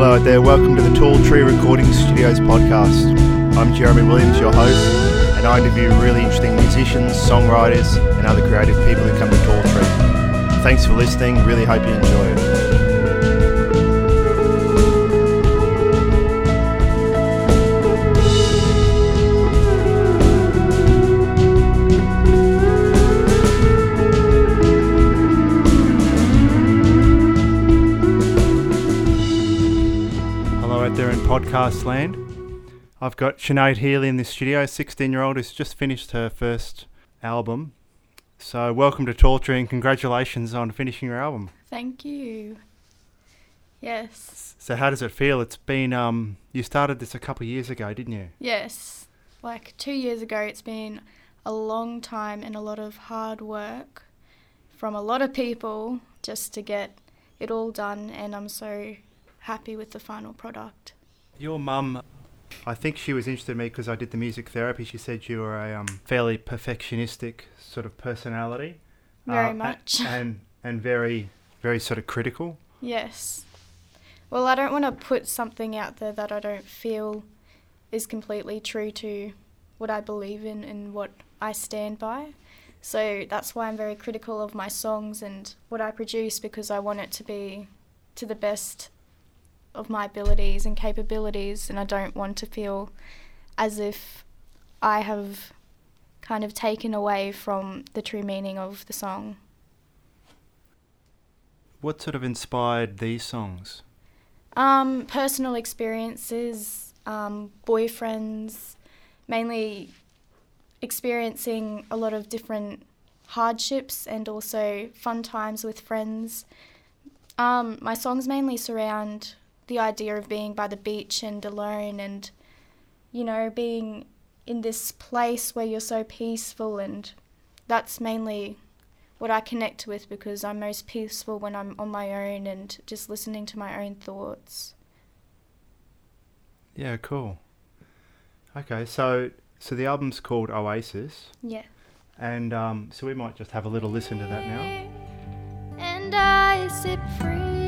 Hello out there, welcome to the Tall Tree Recording Studios podcast. I'm Jeremy Williams, your host, and I interview really interesting musicians, songwriters, and other creative people who come to Tall Tree. Thanks for listening, really hope you enjoy it. Hello out there in podcast land. I've got Sinead Healy in the studio, 16 year old who's just finished her first album. So, welcome to Tall Tree and congratulations on finishing your album. Thank you. Yes. So, how does it feel? It's been, um, you started this a couple of years ago, didn't you? Yes. Like two years ago, it's been a long time and a lot of hard work from a lot of people just to get it all done, and I'm so happy with the final product. Your mum, I think she was interested in me because I did the music therapy. She said you were a um, fairly perfectionistic sort of personality. Very uh, much. And, and very, very sort of critical. Yes. Well, I don't want to put something out there that I don't feel is completely true to what I believe in and what I stand by. So that's why I'm very critical of my songs and what I produce because I want it to be to the best of my abilities and capabilities, and I don't want to feel as if I have kind of taken away from the true meaning of the song. What sort of inspired these songs? Um, personal experiences, um, boyfriends, mainly experiencing a lot of different hardships and also fun times with friends. Um, my songs mainly surround the idea of being by the beach and alone and, you know, being in this place where you're so peaceful and that's mainly what I connect with because I'm most peaceful when I'm on my own and just listening to my own thoughts. Yeah, cool. Okay, so so the album's called Oasis, Yeah. and um, so we might just have a little listen to that now. And I sit free.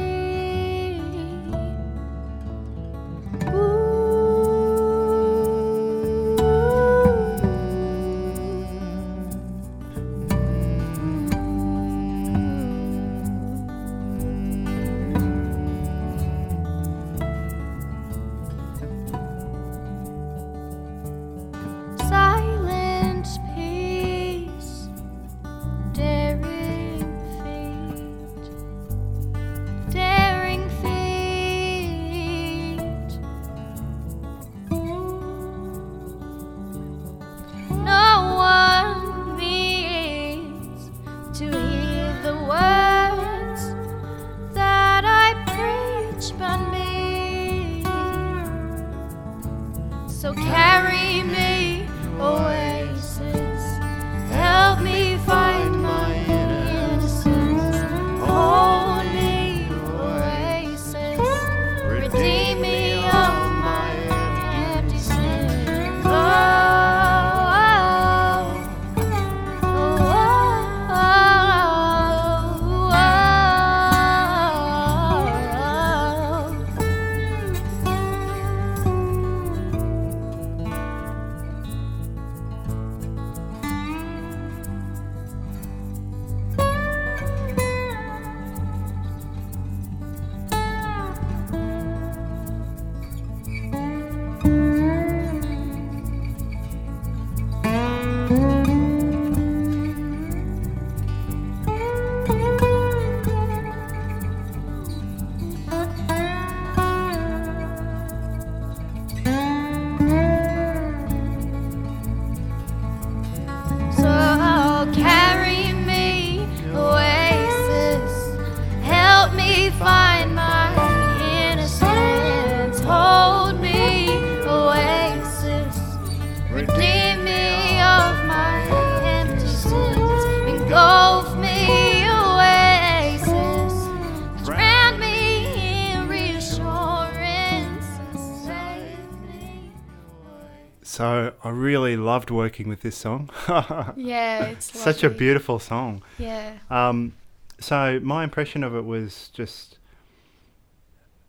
So I really loved working with this song. Yeah, it's Such a beautiful song. Yeah. Um, so my impression of it was just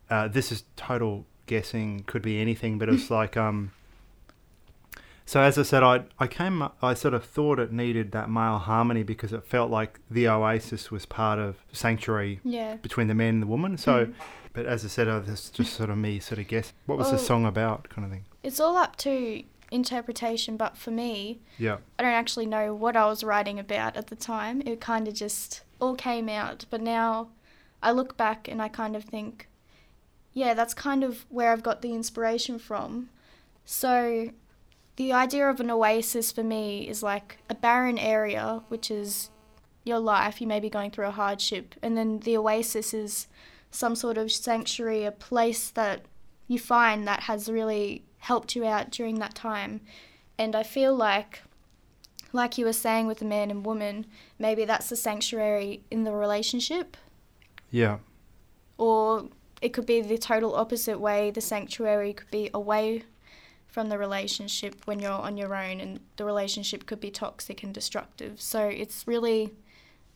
uh, this is total guessing, could be anything, but it's like um. So as I said, I I came I sort of thought it needed that male harmony because it felt like the Oasis was part of Sanctuary Yeah. between the man and the woman. So, Mm. but as I said, this is just sort of me sort of guess. What was the song about, kind of thing? It's all up to interpretation, but for me, Yeah. I don't actually know what I was writing about at the time. It kind of just all came out. But now I look back and I kind of think, yeah, that's kind of where I've got the inspiration from. So the idea of an oasis for me is like a barren area, which is your life. You may be going through a hardship. And then the oasis is some sort of sanctuary, a place that you find that has really helped you out during that time. And I feel like, like you were saying with the man and woman, maybe that's the sanctuary in the relationship, Yeah. or it could be the total opposite way. The sanctuary could be away from the relationship when you're on your own, and the relationship could be toxic and destructive. So it's really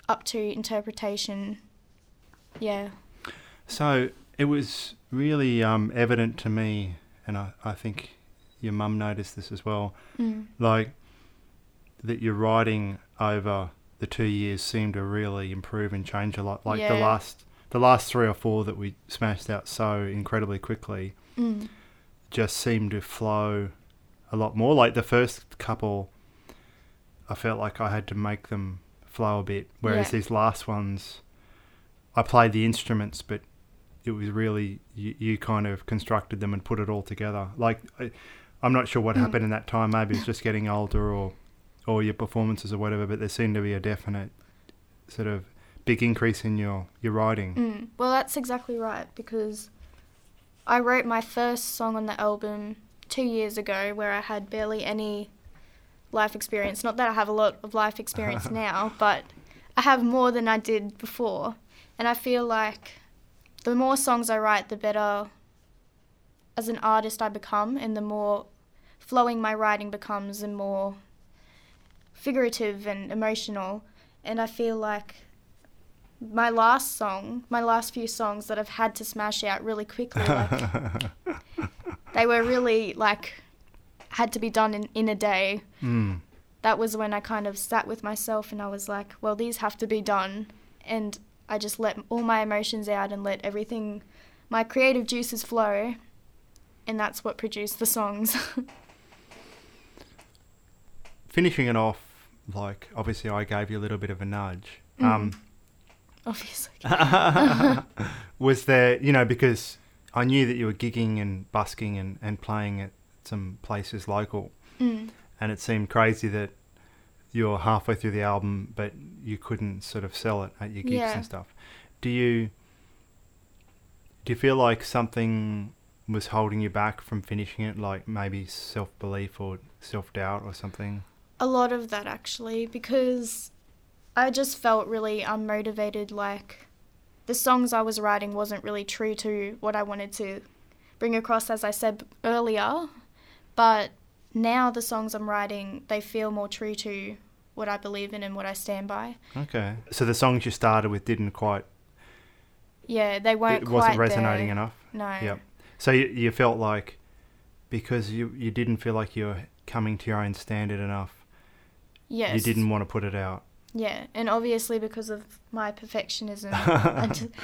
up to interpretation. Yeah. So it was really um, evident to me, and I, I think your mum noticed this as well, Mm. like that your writing over the two years seemed to really improve and change a lot. Like the last, the last three or four that we smashed out so incredibly quickly Mm. just seemed to flow a lot more. Like the first couple, I felt like I had to make them flow a bit, whereas Yeah. these last ones, I played the instruments, but it was really you, you kind of constructed them and put it all together. Like I, I'm not sure what Mm. happened in that time. Maybe it's just getting older or or your performances or whatever. But there seemed to be a definite sort of big increase in your your writing. Mm. Well, that's exactly right because I wrote my first song on the album two years ago where I had barely any life experience. Not that I have a lot of life experience now, but I have more than I did before. And I feel like the more songs I write, the better as an artist I become, and the more flowing my writing becomes, and more figurative and emotional. And I feel like my last song, my last few songs that I've had to smash out really quickly, like they were really like had to be done in, in a day. Mm. That was when I kind of sat with myself and I was like, well, these have to be done. And I just let all my emotions out and let everything, my creative juices flow. And that's what produced the songs. Finishing it off, like obviously I gave you a little bit of a nudge. Mm. Um, Obviously. was there, you know, because I knew that you were gigging and busking and, and playing at some places local, Mm. and it seemed crazy that you're halfway through the album, but you couldn't sort of sell it at your gigs Yeah. and stuff. Do you do you feel like something was holding you back from finishing it, like maybe self belief or self doubt or something? A lot of that actually, because I just felt really unmotivated. Like the songs I was writing wasn't really true to what I wanted to bring across, as I said earlier. But now the songs I'm writing, they feel more true to what I believe in and what I stand by. Okay. So the songs you started with didn't quite, Yeah, they weren't it wasn't quite resonating there. enough. No. Yep. So you, you felt like because you you didn't feel like you were coming to your own standard enough, Yes. you didn't want to put it out. Yeah, and obviously because of my perfectionism,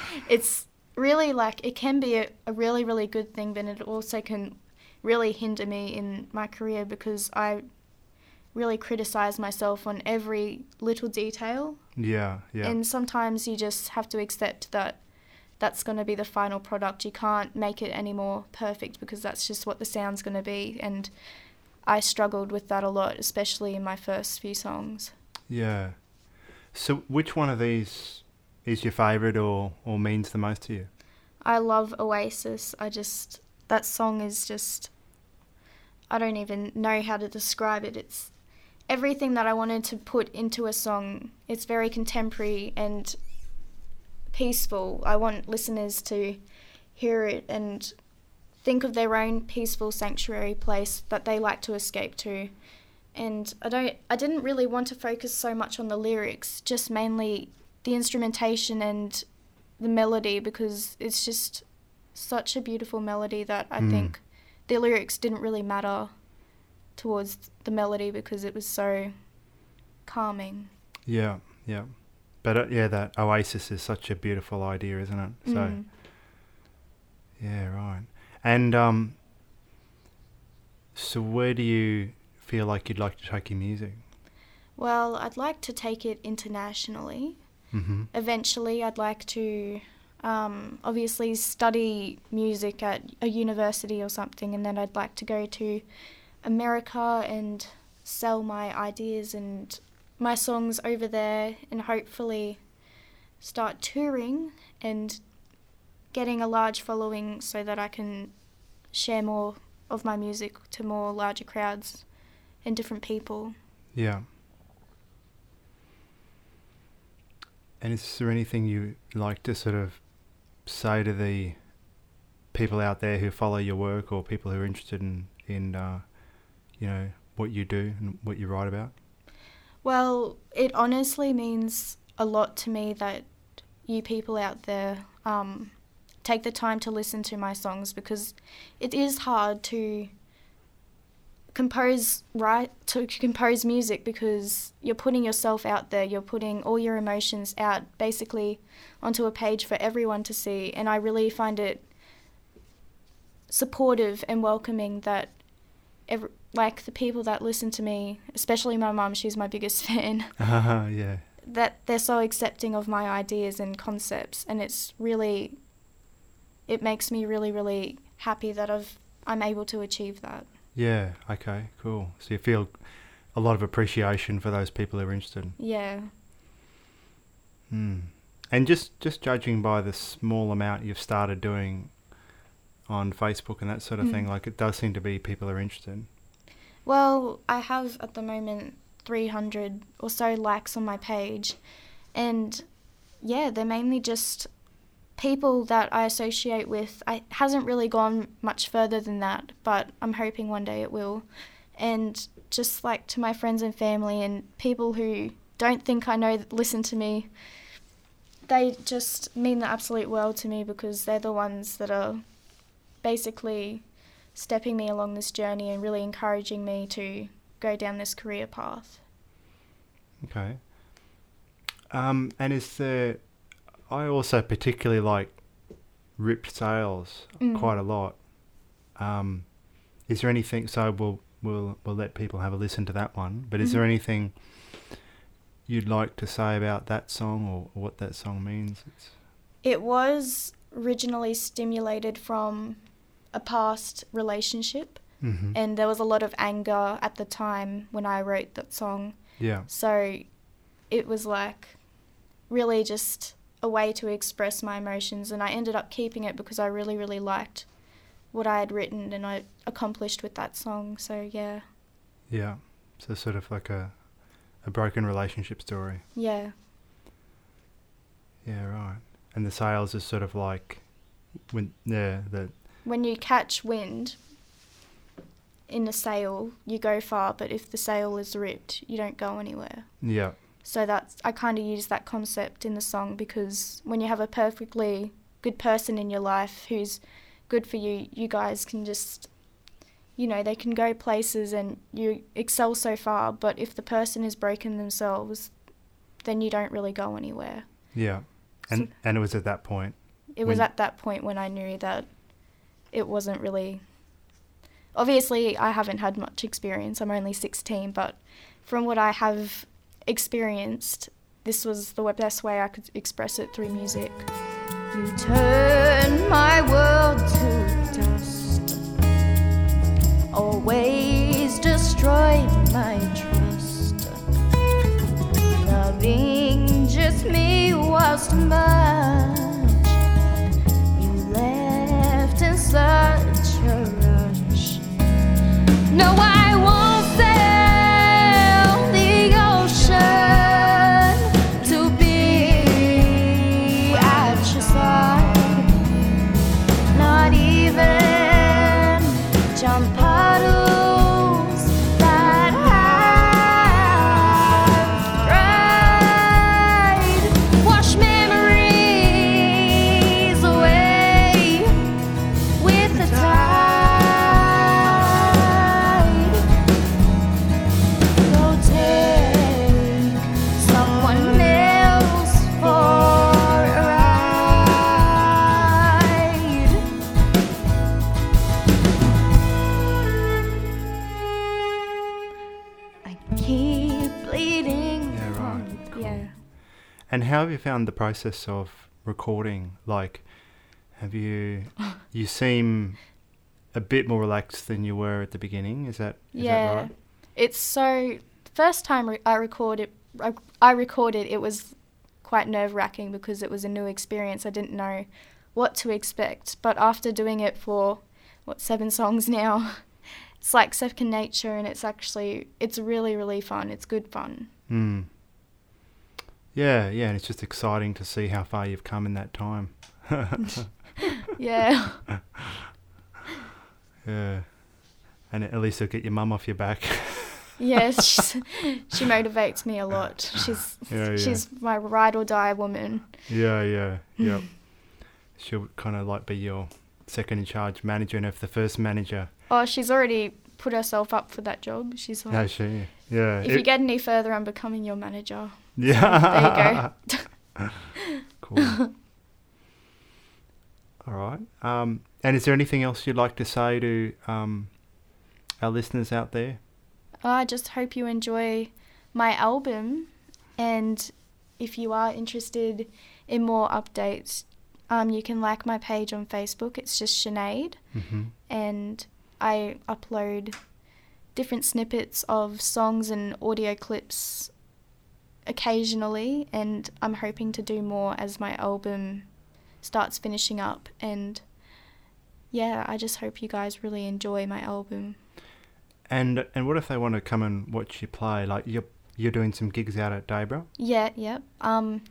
it's really like it can be a, a really really good thing, but it also can really hinder me in my career because I really criticize myself on every little detail, Yeah, yeah. and sometimes you just have to accept that that's going to be the final product. You can't make it any more perfect because that's just what the sound's going to be, and I struggled with that a lot, especially in my first few songs. yeah. So which one of these is your favourite or, or means the most to you? I love Oasis. I just that song is just I don't even know how to describe it. It's everything that I wanted to put into a song. It's very contemporary and peaceful. I want listeners to hear it and think of their own peaceful sanctuary place that they like to escape to. And I don't I didn't really want to focus so much on the lyrics, just mainly the instrumentation and the melody because it's just such a beautiful melody that I Mm. think the lyrics didn't really matter towards the melody because it was so calming. Yeah, yeah. But uh, yeah, that oasis is such a beautiful idea, isn't it? So Mm. yeah, right. And um, so where do you feel like you'd like to take your music? Well, I'd like to take it internationally. Mm-hmm. Eventually, I'd like to um, obviously study music at a university or something, and then I'd like to go to America and sell my ideas and my songs over there, and hopefully start touring and getting a large following so that I can share more of my music to more larger crowds and different people. Yeah. And is there anything you like to sort of say to the people out there who follow your work or people who are interested in, in uh, you know, what you do and what you write about? Well, it honestly means a lot to me that you people out there um, take the time to listen to my songs because it is hard to compose right to compose music because you're putting yourself out there you're putting all your emotions out basically onto a page for everyone to see and I really find it supportive and welcoming that every, like the people that listen to me especially my mum she's my biggest fan Uh, yeah. that they're so accepting of my ideas and concepts and it's really it makes me really really happy that I've I'm able to achieve that. Yeah. Okay. Cool. So you feel a lot of appreciation for those people who are interested. Yeah. Hmm. And just just judging by the small amount you've started doing on Facebook and that sort of thing, Mm. like it does seem to be people are interested. Well, I have at the moment 300 or so likes on my page and yeah, they're mainly just people that I associate with. I hasn't really gone much further than that, but I'm hoping one day it will. And just like to my friends and family and people who don't think I know listen to me, they just mean the absolute world to me because they're the ones that are basically stepping me along this journey and really encouraging me to go down this career path. Okay. Um, and is there? I also particularly like ripped sails Mm. quite a lot. Um, is there anything? So we'll we'll we'll let people have a listen to that one. But is there Mhm. anything you'd like to say about that song or, or what that song means? It's, It was originally stimulated from a past relationship, mm-hmm. and there was a lot of anger at the time when I wrote that song. yeah. So it was like really just a way to express my emotions, and I ended up keeping it because I really, really liked what I had written and I accomplished with that song. So yeah, Yeah. So sort of like a a broken relationship story. yeah, Yeah. Right. And the sails is sort of like when yeah the when you catch wind in a sail, you go far, but if the sail is ripped, you don't go anywhere. yeah So that's I kind of use that concept in the song because when you have a perfectly good person in your life who's good for you, you guys can just you know, they can go places and you excel so far, but if the person is broken themselves, then you don't really go anywhere. yeah. And and it was at that point. It was at that point when I knew that it wasn't really. Obviously, I haven't had much experience. I'm only 16, but from what I have experienced, this was the best way I could express it through music. You turn my world to dust, always destroy my trust. Loving just me was too have you found the process of recording? Like, have you you seem a bit more relaxed than you were at the beginning? Is that is yeah. that right? It's so. First time re- I recorded, I, I recorded. It was quite nerve wracking because it was a new experience. I didn't know what to expect. But after doing it for what seven songs now, it's like second nature, and it's actually it's really really fun. It's good fun. Mm. Yeah, yeah, and it's just exciting to see how far you've come in that time. Yeah. Yeah. And at least it'll get your mum off your back. yes, she's, she motivates me a lot. She's Yeah, yeah. she's my ride or die woman. yeah, yeah, yeah. She'll kind of like be your second in charge manager, and if the first manager, Oh, she's already put herself up for that job. She's like, no, she, yeah, if it- you get any further, I'm becoming your manager. Yeah, There you go. cool. All right. Um, and is there anything else you'd like to say to um, our listeners out there? I just hope you enjoy my album, and if you are interested in more updates, um, you can like my page on Facebook. It's just Sinead, Mm-hmm. and I upload different snippets of songs and audio clips occasionally, and I'm hoping to do more as my album starts finishing up. And yeah, I just hope you guys really enjoy my album. And and what if they want to come and watch you play? Like you're you're doing some gigs out at Dayboro. Yeah, yep. Um,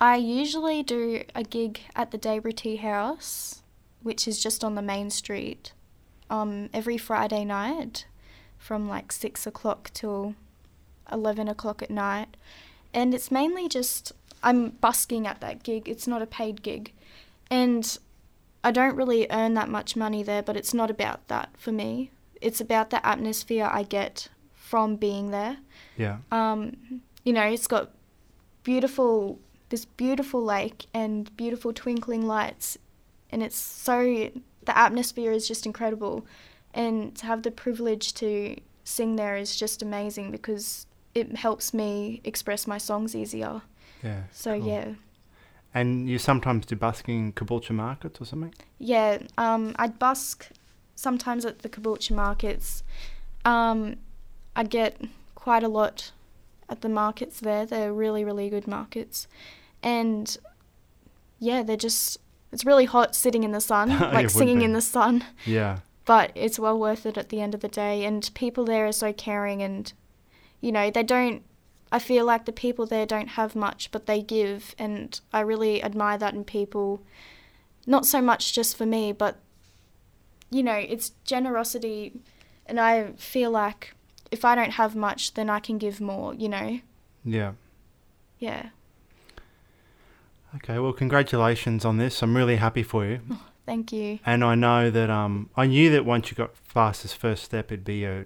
I usually do a gig at the Dayboro Tea House, which is just on the main street, um, every Friday night from like six o'clock till eleven o'clock at night. And it's mainly just I'm busking at that gig. It's not a paid gig. And I don't really earn that much money there, but it's not about that for me. It's about the atmosphere I get from being there Yeah. um, you know, it's got beautiful, this beautiful lake and beautiful twinkling lights, and it's so the atmosphere is just incredible, and to have the privilege to sing there is just amazing because it helps me express my songs easier. Yeah. So cool. yeah, And you sometimes do busking in Caboolture markets or something? yeah. Um, I'd busk sometimes at the Caboolture markets. Um, I'd get quite a lot at the markets there. They're really, really good markets, and yeah, they're just. It's really hot sitting in the sun, like singing in the sun, Yeah. but it's well worth it at the end of the day. And people there are so caring, and you know they don't. I feel like the people there don't have much, but they give, and I really admire that in people. Not so much just for me, but you know, it's generosity, and I feel like if I don't have much, then I can give more. You know, Yeah. yeah. Okay. Well, congratulations on this. I'm really happy for you. Thank you. And I know that um, I knew that once you got past this first step, it'd be a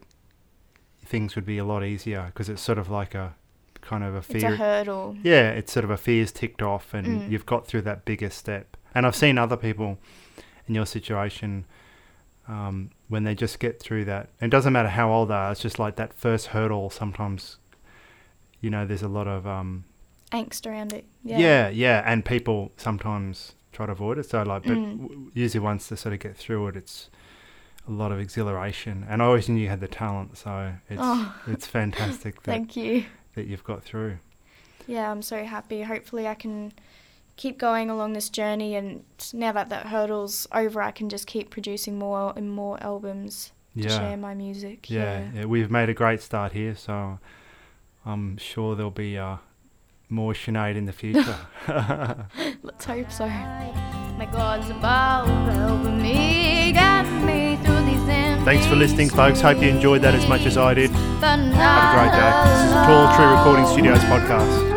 things would be a lot easier because it's sort of like a kind of a fear. It's a hurdle. yeah, it's sort of a fear's ticked off, and Mm. you've got through that bigger step. And I've seen other people in your situation um, when they just get through that. It doesn't matter how old they are. It's just like that first hurdle. Sometimes, you know, there's a lot of um, Angst around it. Yeah. yeah, yeah, and people sometimes try to avoid it. So like, but Mm. usually once they sort of get through it, it's a lot of exhilaration. And I always knew you had the talent, so it's Oh. it's fantastic that Thank you. that you've got through. Yeah, I'm so happy. Hopefully, I can keep going along this journey, and now that that hurdle's over, I can just keep producing more and more albums to Yeah, share my music. yeah, yeah. We've made a great start here, so I'm sure there'll be uh, more Sinead in the future. Let's hope so. My God's above helping me, guide Thanks for listening, folks. Hope you enjoyed that as much as I did. Have a great day. This is a Tall Tree Recording Studios podcast.